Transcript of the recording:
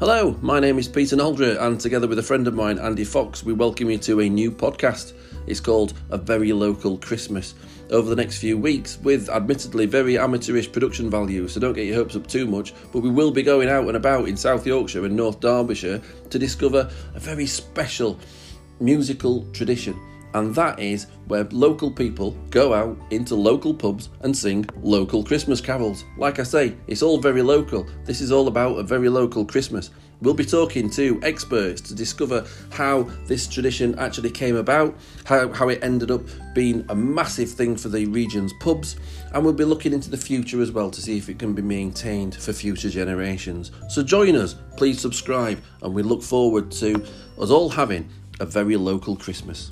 Hello, my name is Peter Naldrett, and together with a friend of mine, Andy Fox, we welcome you to a new podcast. It's called A Very Local Christmas. Over the next few weeks, with admittedly very amateurish production value, so don't get your hopes up too much, but we will be going out and about in South Yorkshire and North Derbyshire to discover a very special musical tradition and that is where local people go out into local pubs and sing local Christmas carols. Like I say, it's all very local. This is all about a very local Christmas. We'll be talking to experts to discover how this tradition actually came about, how, how it ended up being a massive thing for the region's pubs, and we'll be looking into the future as well to see if it can be maintained for future generations. So join us, please subscribe, and we look forward to us all having a very local Christmas.